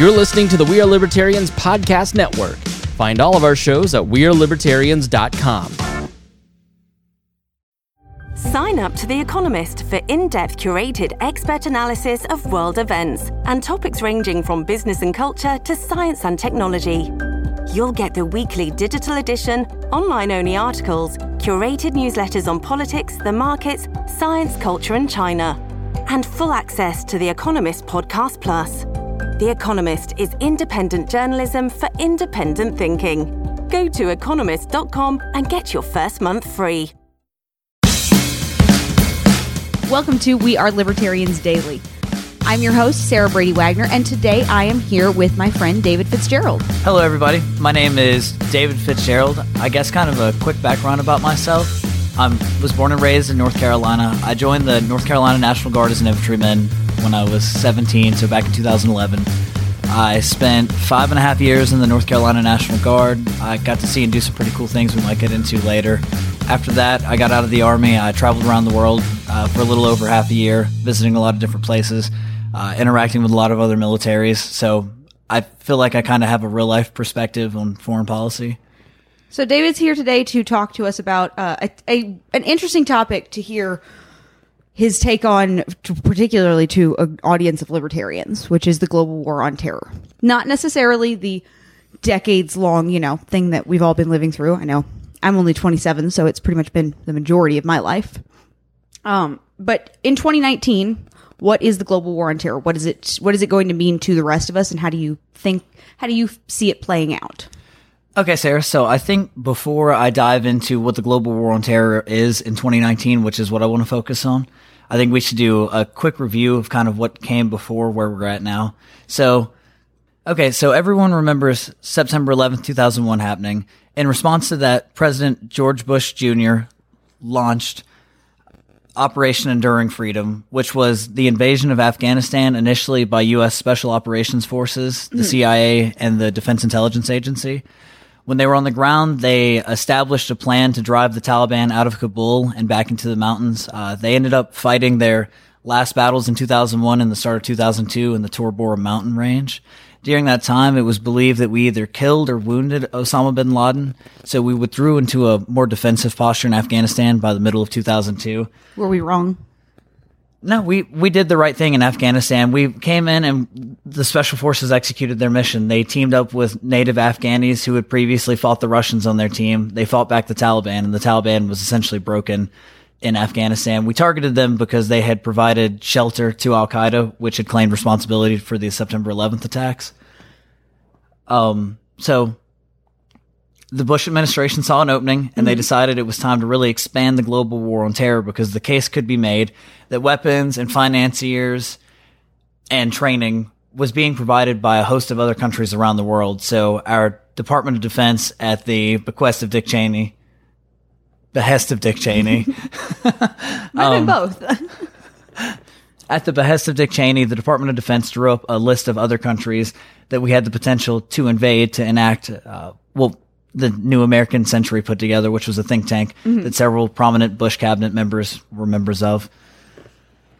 You're listening to the We Are Libertarians Podcast Network. Find all of our shows at WeareLibertarians.com. Sign up to The Economist for in depth curated expert analysis of world events and topics ranging from business and culture to science and technology. You'll get the weekly digital edition, online only articles, curated newsletters on politics, the markets, science, culture, and China, and full access to The Economist Podcast Plus. The Economist is independent journalism for independent thinking. Go to economist.com and get your first month free. Welcome to We Are Libertarians Daily. I'm your host, Sarah Brady Wagner, and today I am here with my friend David Fitzgerald. Hello, everybody. My name is David Fitzgerald. I guess kind of a quick background about myself. I was born and raised in North Carolina. I joined the North Carolina National Guard as an infantryman when I was 17, so back in 2011. I spent five and a half years in the North Carolina National Guard. I got to see and do some pretty cool things we might get into later. After that, I got out of the Army. I traveled around the world uh, for a little over half a year, visiting a lot of different places, uh, interacting with a lot of other militaries. So I feel like I kind of have a real life perspective on foreign policy. So David's here today to talk to us about uh, a, a an interesting topic to hear his take on, to, particularly to an audience of libertarians, which is the global war on terror. Not necessarily the decades long, you know, thing that we've all been living through. I know I'm only 27, so it's pretty much been the majority of my life. Um, but in 2019, what is the global war on terror? What is it? What is it going to mean to the rest of us, and how do you think? How do you see it playing out? Okay, Sarah. So I think before I dive into what the global war on terror is in 2019, which is what I want to focus on, I think we should do a quick review of kind of what came before where we're at now. So, okay, so everyone remembers September 11th, 2001 happening. In response to that, President George Bush Jr. launched Operation Enduring Freedom, which was the invasion of Afghanistan initially by U.S. Special Operations Forces, the hmm. CIA, and the Defense Intelligence Agency. When they were on the ground, they established a plan to drive the Taliban out of Kabul and back into the mountains. Uh, they ended up fighting their last battles in 2001 and the start of 2002 in the Tora Bora mountain range. During that time, it was believed that we either killed or wounded Osama bin Laden, so we withdrew into a more defensive posture in Afghanistan by the middle of 2002. Were we wrong? No, we, we did the right thing in Afghanistan. We came in and the special forces executed their mission. They teamed up with native Afghanis who had previously fought the Russians on their team. They fought back the Taliban and the Taliban was essentially broken in Afghanistan. We targeted them because they had provided shelter to Al Qaeda, which had claimed responsibility for the September 11th attacks. Um, so the Bush administration saw an opening and they decided it was time to really expand the global war on terror because the case could be made that weapons and financiers and training was being provided by a host of other countries around the world. So our Department of Defense at the bequest of Dick Cheney, behest of Dick Cheney, Might been both. at the behest of Dick Cheney, the Department of Defense drew up a list of other countries that we had the potential to invade to enact, uh, well, the New American Century put together, which was a think tank that several prominent Bush cabinet members were members of.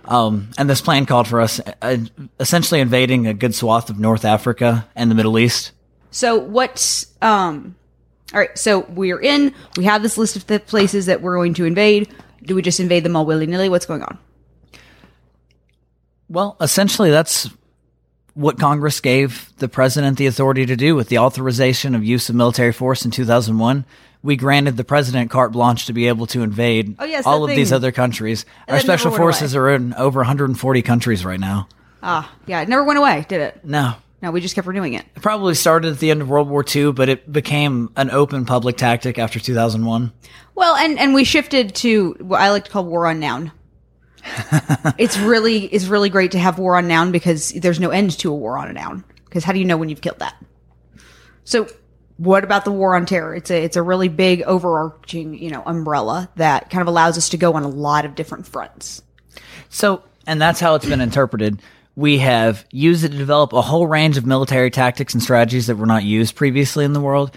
Um, and this plan called for us uh, essentially invading a good swath of North Africa and the Middle East. So what's um all right, so we're in, we have this list of the places that we're going to invade. Do we just invade them all willy nilly? What's going on? Well, essentially, that's what Congress gave the president the authority to do with the authorization of use of military force in 2001. We granted the president carte blanche to be able to invade Oh, yes, all of these other countries. And Our special forces away. are in over 140 countries right now. Ah, yeah, it never went away, did it? No. No, we just kept renewing it. It probably started at the end of World War II, but it became an open public tactic after 2001. Well, and and we shifted to what I like to call war on noun. It's really it's really great to have war on noun because there's no end to a war on a noun. Because how do you know when you've killed that? So, what about the war on terror? It's a it's a really big overarching you know umbrella that kind of allows us to go on a lot of different fronts. So, and that's how it's been interpreted. We have used it to develop a whole range of military tactics and strategies that were not used previously in the world.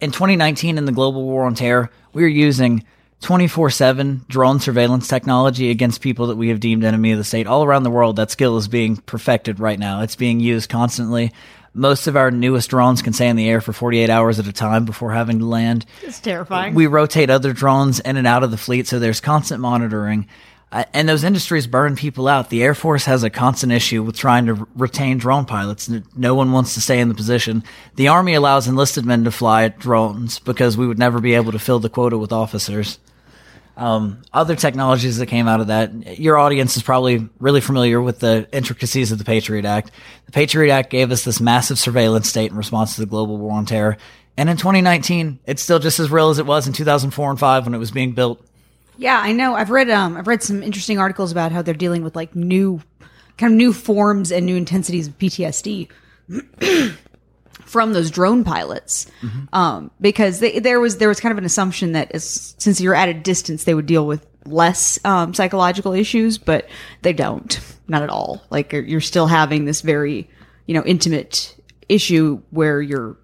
In 2019, in the global war on terror, we are using 24 7 drone surveillance technology against people that we have deemed enemy of the state. All around the world, that skill is being perfected right now. It's being used constantly. Most of our newest drones can stay in the air for 48 hours at a time before having to land. It's terrifying. We rotate other drones in and out of the fleet, so there's constant monitoring. And those industries burn people out. The Air Force has a constant issue with trying to retain drone pilots. No one wants to stay in the position. The Army allows enlisted men to fly drones because we would never be able to fill the quota with officers. Um, other technologies that came out of that, your audience is probably really familiar with the intricacies of the Patriot Act. The Patriot Act gave us this massive surveillance state in response to the global war on terror. And in 2019, it's still just as real as it was in 2004 and 5 when it was being built. Yeah, I know. I've read um I've read some interesting articles about how they're dealing with like new kind of new forms and new intensities of PTSD from those drone pilots. Um because they, there was there was kind of an assumption that as, since you're at a distance they would deal with less um psychological issues, but they don't. Not at all. Like you're, you're still having this very, you know, intimate issue where you're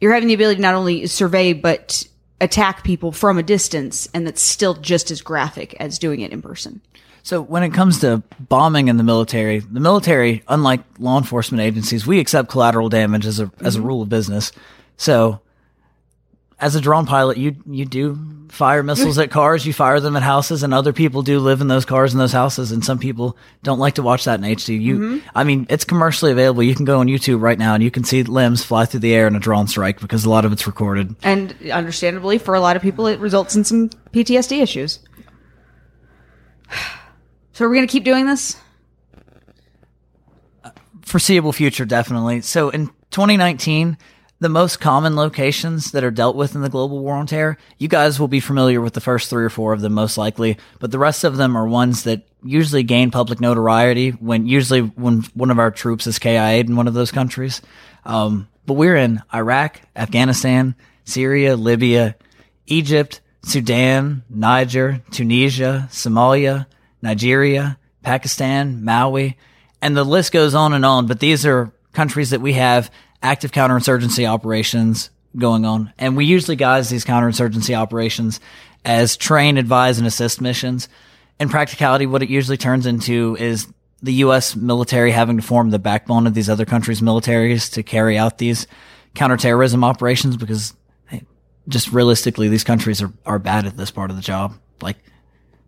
you're having the ability to not only survey but attack people from a distance and that's still just as graphic as doing it in person. So when it comes to bombing in the military, the military, unlike law enforcement agencies, we accept collateral damage as a as a mm-hmm. rule of business. So as a drone pilot, you you do fire missiles at cars, you fire them at houses, and other people do live in those cars and those houses, and some people don't like to watch that in HD. You, mm-hmm. I mean, it's commercially available. You can go on YouTube right now and you can see limbs fly through the air in a drone strike because a lot of it's recorded. And understandably, for a lot of people, it results in some PTSD issues. So we're we going to keep doing this? Uh, foreseeable future, definitely. So in 2019, the most common locations that are dealt with in the global war on terror, you guys will be familiar with the first three or four of them most likely, but the rest of them are ones that usually gain public notoriety when usually when one of our troops is KIA'd in one of those countries. Um, but we're in Iraq, Afghanistan, Syria, Libya, Egypt, Sudan, Niger, Tunisia, Somalia, Nigeria, Pakistan, Mali, and the list goes on and on. But these are countries that we have active counterinsurgency operations going on. And we usually guise these counterinsurgency operations as train, advise, and assist missions. In practicality, what it usually turns into is the U.S. military having to form the backbone of these other countries' militaries to carry out these counterterrorism operations because just realistically, these countries are, are bad at this part of the job. Like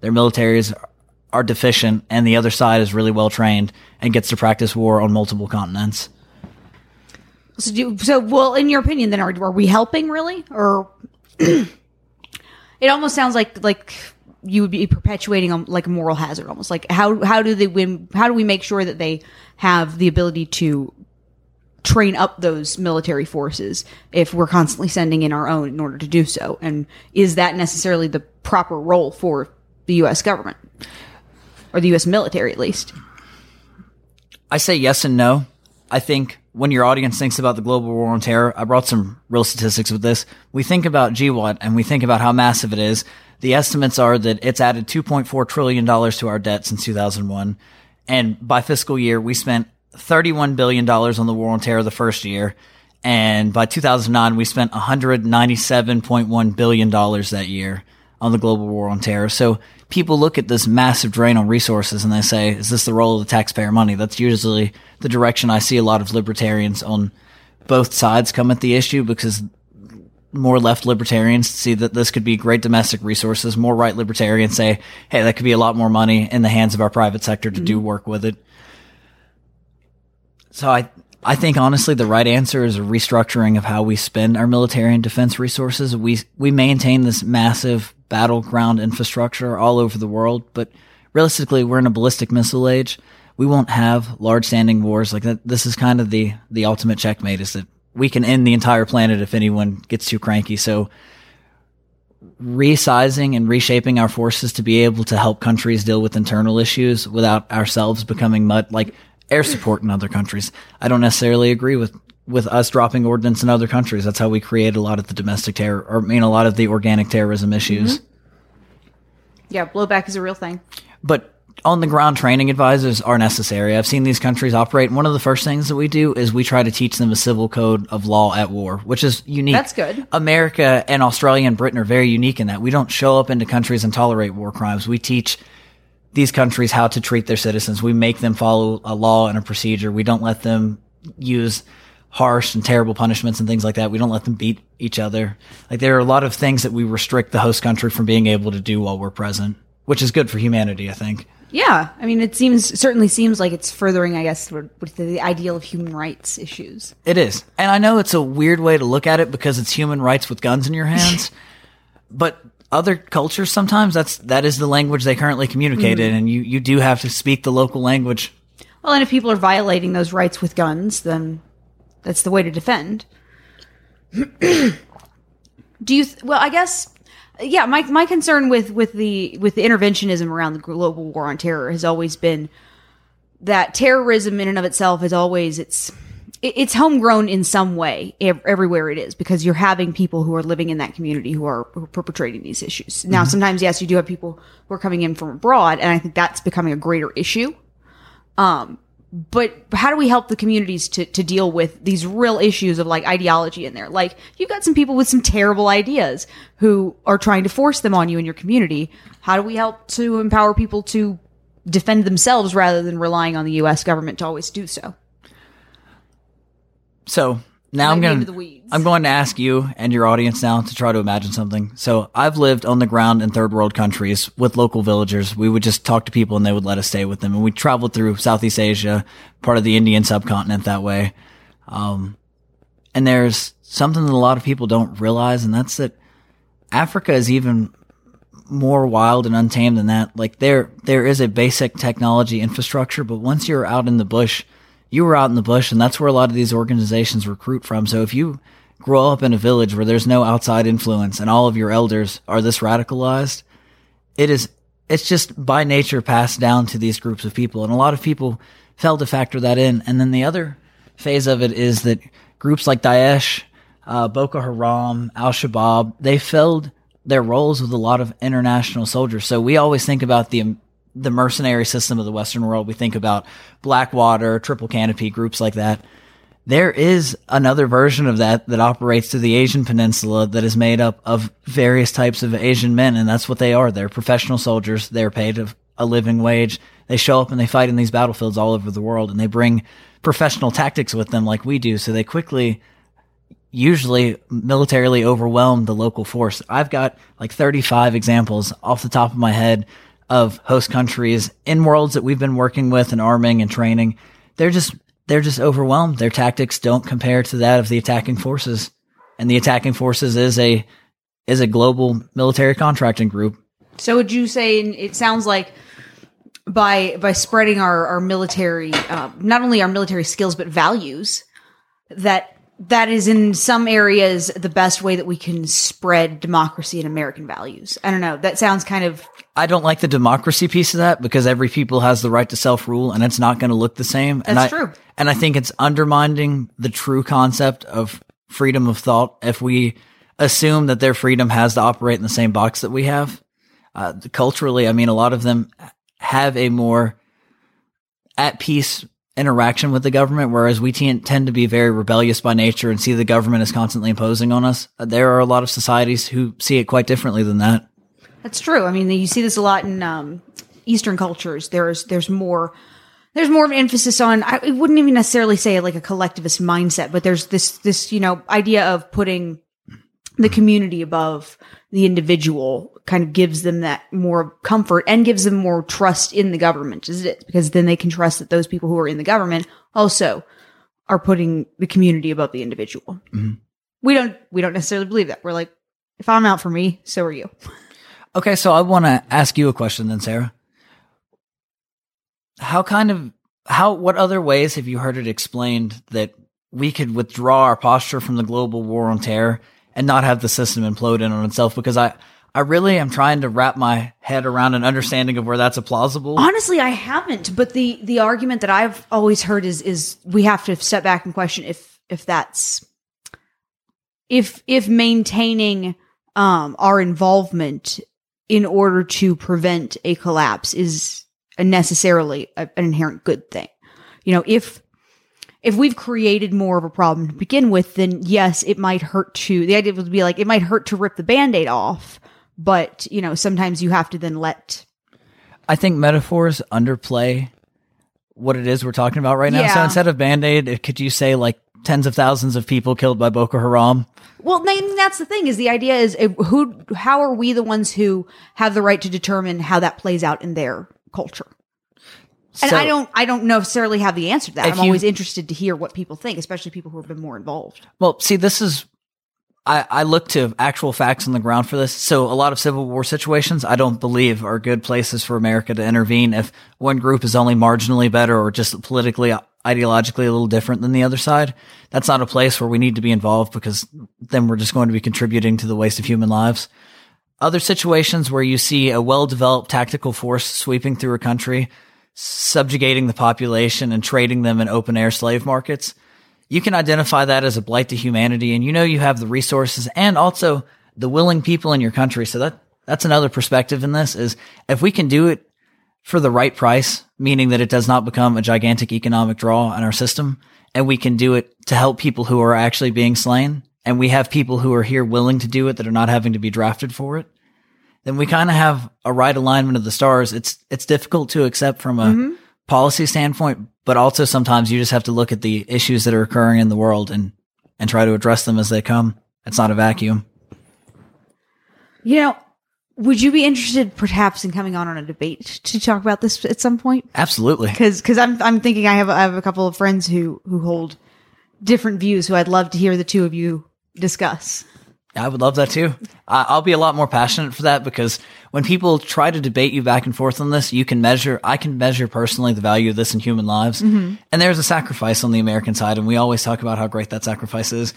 their militaries are deficient and the other side is really well trained and gets to practice war on multiple continents. So, do, so well, in your opinion, then are, are we helping really, or it almost sounds like like you would be perpetuating a, like a moral hazard, almost like how how do they win? How do we make sure that they have the ability to train up those military forces if we're constantly sending in our own in order to do so? And is that necessarily the proper role for the U.S. government or the U.S. military, at least? I say yes and no. I think when your audience thinks about the global war on terror, I brought some real statistics with this. We think about GWOT and we think about how massive it is. The estimates are that it's added $2.4 trillion to our debt since 2001. And by fiscal year, we spent $31 billion on the war on terror the first year. And by 2009, we spent $197.1 billion that year on the global war on terror. So people look at this massive drain on resources and they say, is this the role of the taxpayer money? That's usually the direction I see a lot of libertarians on both sides come at the issue because more left libertarians see that this could be great domestic resources. More right libertarians say, hey, that could be a lot more money in the hands of our private sector to do mm-hmm. work with it. So I, I think honestly the right answer is a restructuring of how we spend our military and defense resources. We we maintain this massive battleground infrastructure all over the world, but realistically we're in a ballistic missile age. We won't have large standing wars like that. This is kind of the the ultimate checkmate is that we can end the entire planet if anyone gets too cranky. So resizing and reshaping our forces to be able to help countries deal with internal issues without ourselves becoming mud like air support in other countries. I don't necessarily agree with with us dropping ordinance in other countries. That's how we create a lot of the domestic terror, or I mean, a lot of the organic terrorism issues. Mm-hmm. Yeah, blowback is a real thing. But on the ground training advisors are necessary. I've seen these countries operate. One of the first things that we do is we try to teach them a civil code of law at war, which is unique. That's good. America and Australia and Britain are very unique in that we don't show up into countries and tolerate war crimes. We teach these countries how to treat their citizens. We make them follow a law and a procedure. We don't let them use harsh and terrible punishments and things like that. We don't let them beat each other. Like there are a lot of things that we restrict the host country from being able to do while we're present, which is good for humanity, I think. Yeah, I mean, it seems certainly seems like it's furthering, I guess, with the ideal of human rights issues. It is, and I know it's a weird way to look at it because it's human rights with guns in your hands, but other cultures sometimes that's that is the language they currently communicate in, mm-hmm. and you you do have to speak the local language. Well, and if people are violating those rights with guns, then that's the way to defend. Do you? Th- well, I guess. Yeah, my my concern with with the with the interventionism around the global war on terror has always been that terrorism in and of itself is always it's it's homegrown in some way everywhere it is because you're having people who are living in that community who are, who are perpetrating these issues. Now, mm-hmm. sometimes yes, you do have people who are coming in from abroad, and I think that's becoming a greater issue um, but how do we help the communities to, to deal with these real issues of like ideology in there? Like you've got some people with some terrible ideas who are trying to force them on you in your community. How do we help to empower people to defend themselves rather than relying on the U.S. government to always do so? So now I'm going to. I'm going to ask you and your audience now to try to imagine something. So I've lived on the ground in third world countries with local villagers. We would just talk to people and they would let us stay with them. And we traveled through Southeast Asia, part of the Indian subcontinent that way. Um, and there's something that a lot of people don't realize, and that's that Africa is even more wild and untamed than that. Like there, there is a basic technology infrastructure, but once you're out in the bush, you were out in the bush, and that's where a lot of these organizations recruit from. So if you grow up in a village where there's no outside influence and all of your elders are this radicalized, it is, it's just by nature passed down to these groups of people. And a lot of people fail to factor that in. And then the other phase of it is that groups like Daesh, uh, Boko Haram, Al Shabaab, they filled their roles with a lot of international soldiers. So we always think about the the mercenary system of the Western world. We think about Blackwater, Triple Canopy, groups like that. There is another version of that that operates to the Asian peninsula that is made up of various types of Asian men, and that's what they are. They're professional soldiers. They're paid a, living wage. They show up and they fight in these battlefields all over the world, and they bring professional tactics with them like we do. So they quickly usually militarily overwhelm the local force. I've got like 35 examples off the top of my head of host countries in worlds that we've been working with and arming and training. They're just, they're just overwhelmed. Their tactics don't compare to that of the attacking forces. And the attacking forces is a, is a global military contracting group. So would you say it sounds like by by spreading our our military uh, not only our military skills but values that that is in some areas the best way that we can spread democracy and American values. I don't know. That sounds kind of I don't like the democracy piece of that because every people has the right to self rule and it's not going to look the same. and That's I, true. And I think it's undermining the true concept of freedom of thought if we assume that their freedom has to operate in the same box that we have. Uh, culturally, I mean, a lot of them have a more at peace interaction with the government, whereas we t- tend to be very rebellious by nature and see the government as constantly imposing on us. There are a lot of societies who see it quite differently than that. That's true. I mean, you see this a lot in um, Eastern cultures. There's there's more there's more of an emphasis on. I wouldn't even necessarily say like a collectivist mindset, but there's this this you know idea of putting the community above the individual kind of gives them that more comfort and gives them more trust in the government is it because then they can trust that those people who are in the government also are putting the community above the individual we don't we don't necessarily believe that we're like if i'm out for me so are you Okay, so I want to ask you a question then, Sarah. How kind of how what other ways have you heard it explained that we could withdraw our posture from the global war on terror and not have the system implode in on itself? Because I I really am trying to wrap my head around an understanding of where that's a plausible. Honestly, I haven't. But the the argument that I've always heard is is we have to step back and question if if that's if if maintaining um our involvement in order to prevent a collapse is a necessarily a, an inherent good thing. You know, if if we've created more of a problem to begin with, then yes, it might hurt to the idea would be like it might hurt to rip the band-aid off, but you know, sometimes you have to then let I think metaphors underplay what it is we're talking about right now. So instead of band aid, could you say like tens of thousands of people killed by Boko Haram? Well, that's the thing is the idea is uh, who, how are we the ones who have the right to determine how that plays out in their culture? And I don't, I don't necessarily have the answer to that. I'm you- always interested to hear what people think, especially people who have been more involved. Well, see, this is I, I look to actual facts on the ground for this. So a lot of civil war situations I don't believe are good places for America to intervene if one group is only marginally better or just politically ideologically a little different than the other side. That's not a place where we need to be involved because then we're just going to be contributing to the waste of human lives. Other situations where you see a well-developed tactical force sweeping through a country, subjugating the population and trading them in open air slave markets, you can identify that as a blight to humanity and you know you have the resources and also the willing people in your country. So that that's another perspective in this is if we can do it for the right price, meaning that it does not become a gigantic economic draw on our system, and we can do it to help people who are actually being slain, and we have people who are here willing to do it that are not having to be drafted for it, then we kind of have a right alignment of the stars. It's it's difficult to accept from a mm-hmm. policy standpoint, but also sometimes you just have to look at the issues that are occurring in the world and and try to address them as they come. It's not a vacuum. You know, would you be interested perhaps in coming on on a debate to talk about this at some point? Absolutely. Because because I'm I'm thinking I have I have a couple of friends who who hold different views who I'd love to hear the two of you discuss. I would love that too. I'll be a lot more passionate for that because when people try to debate you back and forth on this, you can measure, I can measure personally the value of this in human lives. Mm-hmm. And there's a sacrifice on the American side. And we always talk about how great that sacrifice is.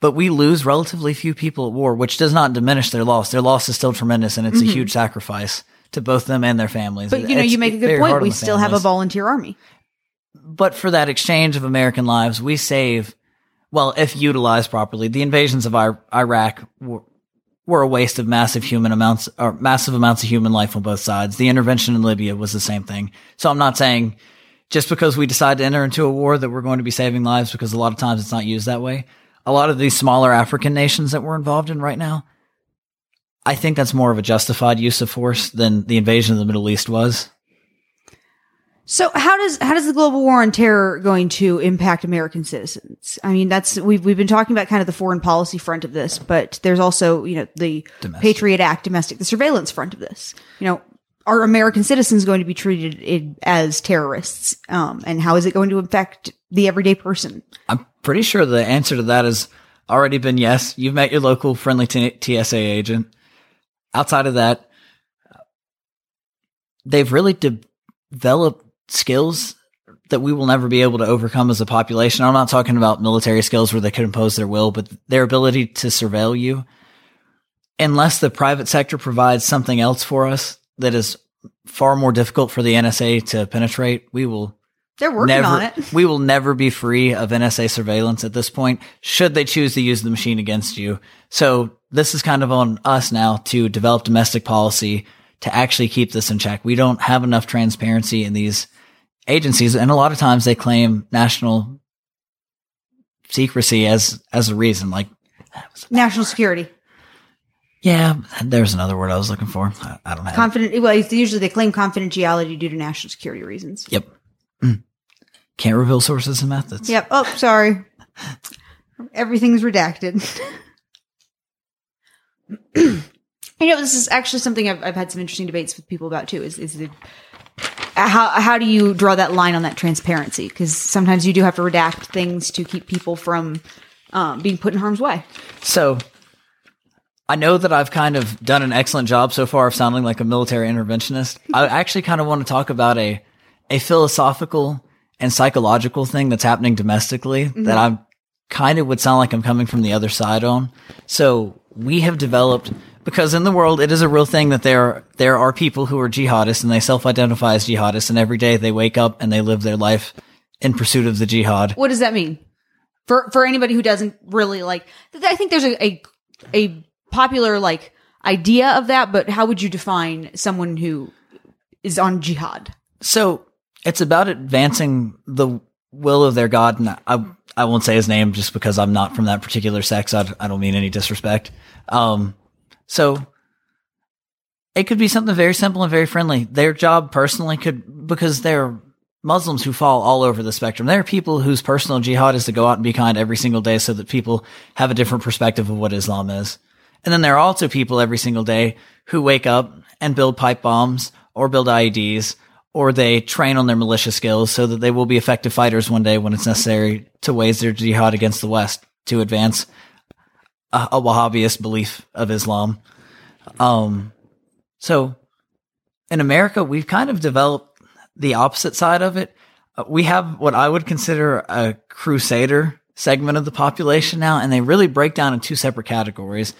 But we lose relatively few people at war, which does not diminish their loss. Their loss is still tremendous and it's a mm-hmm. huge sacrifice to both them and their families. But you know, It's you make a good point. We still have a volunteer army. but for that exchange of American lives, we save, well, if utilized properly, the invasions of Ir- Iraq were, were a waste of massive human amounts or massive amounts of human life on both sides. The intervention in Libya was the same thing. So I'm not saying just because we decide to enter into a war that we're going to be saving lives because a lot of times it's not used that way. A lot of these smaller African nations that we're involved in right now, I think that's more of a justified use of force than the invasion of the Middle East was. So how does how does the global war on terror going to impact American citizens? I mean, that's we've we've been talking about kind of the foreign policy front of this, but there's also you know the Domestic. Patriot Act, domestic, the surveillance front of this. You know, are American citizens going to be treated in, as terrorists? Um, and how is it going to affect the everyday person? I'm pretty sure the answer to that has already been yes. You've met your local friendly T- TSA agent. Outside of that, they've really de- developed skills that we will never be able to overcome as a population. I'm not talking about military skills where they could impose their will, but their ability to surveil you. Unless the private sector provides something else for us that is far more difficult for the NSA to penetrate, we will They're working never, on it. we will never be free of NSA surveillance at this point, should they choose to use the machine against you. So this is kind of on us now to develop domestic policy to actually keep this in check. We don't have enough transparency in these agencies, and a lot of times they claim national secrecy as as a reason. Like, National security, yeah, there's another word I was looking for. I, I don't have. confident. Well, usually they claim confidentiality due to national security reasons. Yep. Mm. Can't reveal sources and methods. Yep. Oh, sorry. Everything's redacted. you know, this is actually something I've, I've had some interesting debates with people about too. Is is the how how do you draw that line on that transparency? Because sometimes you do have to redact things to keep people from um, being put in harm's way. So I know that I've kind of done an excellent job so far of sounding like a military interventionist. I actually kind of want to talk about a a philosophical and psychological thing that's happening domestically that mm-hmm. I'm kind of would sound like I'm coming from the other side on. So we have developed because in the world it is a real thing that there there are people who are jihadists and they self-identify as jihadists and every day they wake up and they live their life in pursuit of the jihad. What does that mean for for anybody who doesn't really like? I think there's a a, a popular like idea of that, but how would you define someone who is on jihad? So it's about advancing the will of their God. And I, I won't say his name just because I'm not from that particular sex. I, I don't mean any disrespect. Um, so it could be something very simple and very friendly. Their job personally could, because they're Muslims who fall all over the spectrum. There are people whose personal jihad is to go out and be kind every single day so that people have a different perspective of what Islam is. And then there are also people every single day who wake up and build pipe bombs or build IEDs or they train on their militia skills so that they will be effective fighters one day when it's necessary to wage their jihad against the West to advance a, a Wahhabist belief of Islam. Um, so in America, we've kind of developed the opposite side of it. Uh, we have what I would consider a crusader segment of the population now, and they really break down in two separate categories.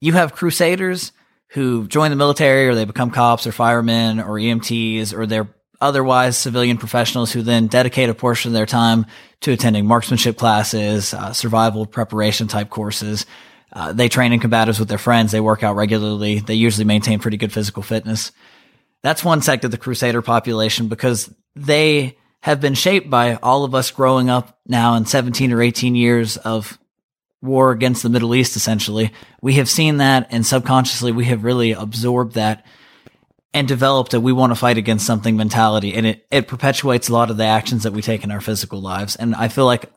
You have crusaders who join the military or they become cops or firemen or EMTs or they're otherwise civilian professionals who then dedicate a portion of their time to attending marksmanship classes, uh, survival preparation type courses. Uh, they train in combatives with their friends. They work out regularly. They usually maintain pretty good physical fitness. That's one sect of the Crusader population because they have been shaped by all of us growing up now in 17 or 18 years of war against the Middle East, essentially. We have seen that and subconsciously we have really absorbed that and developed a we want to fight against something mentality. And it, it perpetuates a lot of the actions that we take in our physical lives. And I feel like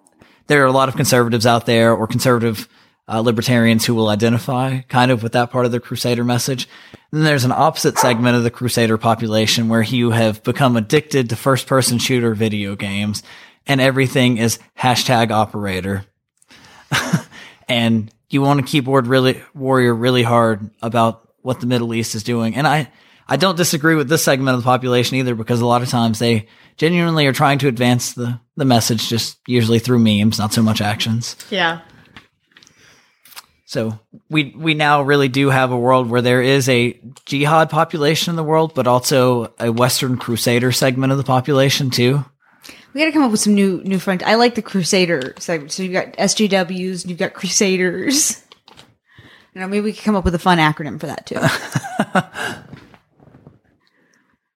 there are a lot of conservatives out there or conservative uh, libertarians who will identify kind of with that part of the Crusader message. Then there's an opposite segment of the Crusader population where you have become addicted to first person shooter video games and everything is hashtag operator. and you want a keyboard really warrior really hard about what the Middle East is doing. And I, I don't disagree with this segment of the population either because a lot of times they genuinely are trying to advance the, the message just usually through memes, not so much actions. Yeah. So we we now really do have a world where there is a jihad population in the world, but also a Western Crusader segment of the population too. We got to come up with some new new front. I like the Crusader segment. So you've got SJWs and you've got Crusaders. You know, maybe we could come up with a fun acronym for that too.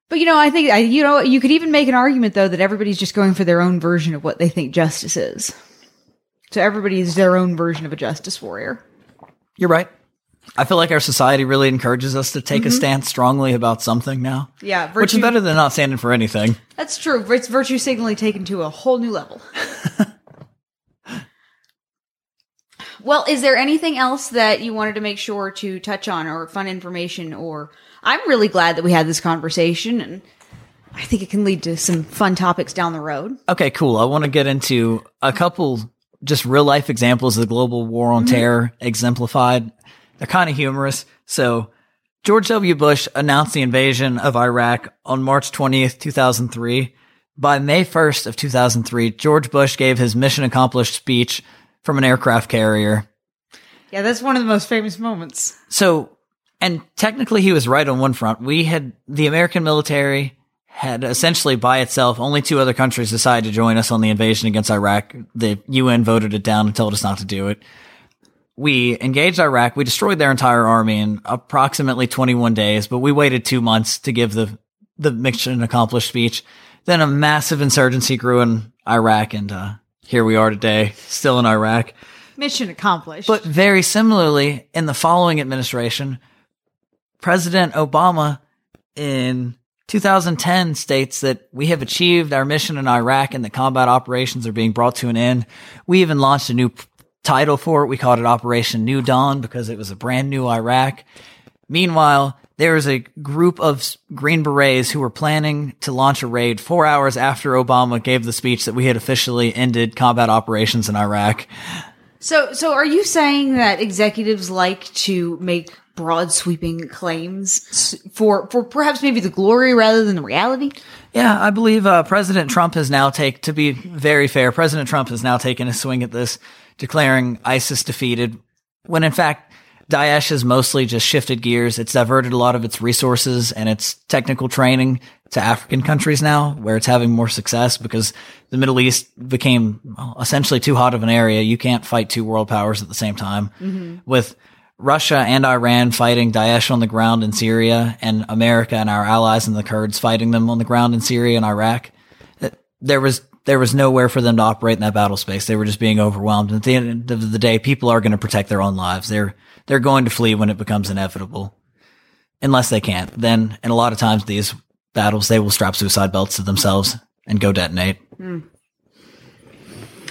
but you know, I think I, you know you could even make an argument though that everybody's just going for their own version of what they think justice is. So everybody is their own version of a justice warrior. You're right. I feel like our society really encourages us to take a mm-hmm. stance strongly about something now. Yeah, Which is better than not standing for anything. That's true. It's virtue signaling taken to a whole new level. well, is there anything else that you wanted to make sure to touch on or fun information or I'm really glad that we had this conversation and I think it can lead to some fun topics down the road. Okay, cool. I want to get into a couple just real life examples of the global war on mm-hmm. terror exemplified. They're kind of humorous. So George W. Bush announced the invasion of Iraq on March 20th, 2003. By May 1st of 2003, George Bush gave his mission accomplished speech from an aircraft carrier. Yeah, that's one of the most famous moments. So, and technically he was right on one front. We had the American military had essentially by itself, only two other countries decided to join us on the invasion against Iraq. The UN voted it down and told us not to do it. We engaged Iraq. We destroyed their entire army in approximately 21 days, but we waited two months to give the, the mission accomplished speech. Then a massive insurgency grew in Iraq and, uh, here we are today, still in Iraq. Mission accomplished. But very similarly, in the following administration, President Obama in 2010 states that we have achieved our mission in Iraq and the combat operations are being brought to an end. We even launched a new p- title for it. We called it Operation New Dawn because it was a brand new Iraq. Meanwhile, there was a group of Green Berets who were planning to launch a raid four hours after Obama gave the speech that we had officially ended combat operations in Iraq. So, so are you saying that executives like to make broad sweeping claims for, for perhaps maybe the glory rather than the reality? Yeah, I believe uh, President Trump has now take to be very fair. President Trump has now taken a swing at this, declaring ISIS defeated, when in fact Daesh has mostly just shifted gears. It's diverted a lot of its resources and its technical training to African countries now, where it's having more success because the Middle East became well, essentially too hot of an area. You can't fight two world powers at the same time mm-hmm. with Russia and Iran fighting Daesh on the ground in Syria, and America and our allies and the Kurds fighting them on the ground in Syria and Iraq. There was there was nowhere for them to operate in that battle space. They were just being overwhelmed. At the end of the day, people are going to protect their own lives. They're they're going to flee when it becomes inevitable, unless they can't. Then, and a lot of times these battles, they will strap suicide belts to themselves and go detonate. Mm.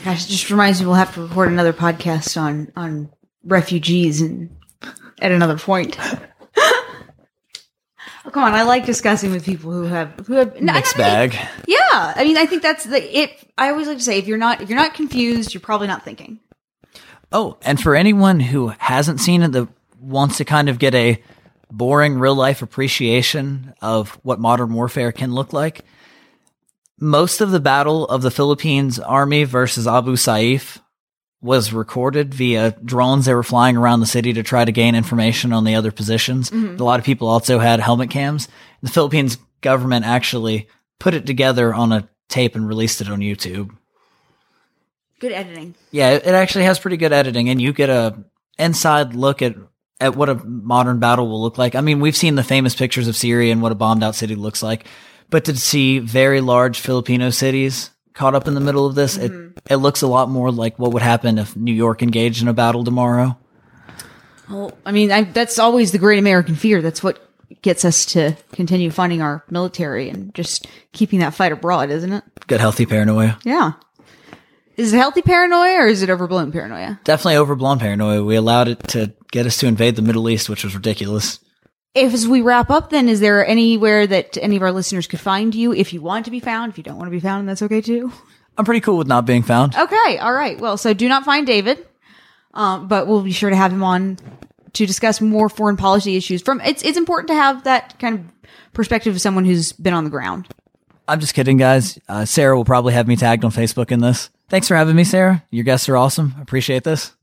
Gosh, it just reminds me we'll have to record another podcast on on refugees and at another point. Come on, I like discussing with people who have who have mixed I mean, bag. Yeah, I mean, I think that's the it. I always like to say if you're not if you're not confused, you're probably not thinking. Oh, and for anyone who hasn't seen it, that wants to kind of get a boring real life appreciation of what modern warfare can look like, most of the battle of the Philippines army versus Abu Sayyaf was recorded via drones. They were flying around the city to try to gain information on the other positions. Mm-hmm. A lot of people also had helmet cams. The Philippines government actually put it together on a tape and released it on YouTube. Good editing. Yeah, it actually has pretty good editing, and you get a inside look at at what a modern battle will look like. I mean, we've seen the famous pictures of Syria and what a bombed out city looks like, but to see very large Filipino cities caught up in the middle of this, mm-hmm. it it looks a lot more like what would happen if New York engaged in a battle tomorrow. Well, I mean, I, that's always the great American fear. That's what gets us to continue funding our military and just keeping that fight abroad, isn't it? Good, healthy paranoia. Yeah. Is it healthy paranoia or is it overblown paranoia? Definitely overblown paranoia. We allowed it to get us to invade the Middle East, which was ridiculous. If as we wrap up, then is there anywhere that any of our listeners could find you if you want to be found? If you don't want to be found, that's okay too. I'm pretty cool with not being found. Okay, all right. Well, so do not find David, um, but we'll be sure to have him on to discuss more foreign policy issues. From it's it's important to have that kind of perspective of someone who's been on the ground. I'm just kidding, guys. Uh, Sarah will probably have me tagged on Facebook in this. Thanks for having me, Sarah. Your guests are awesome. Appreciate this.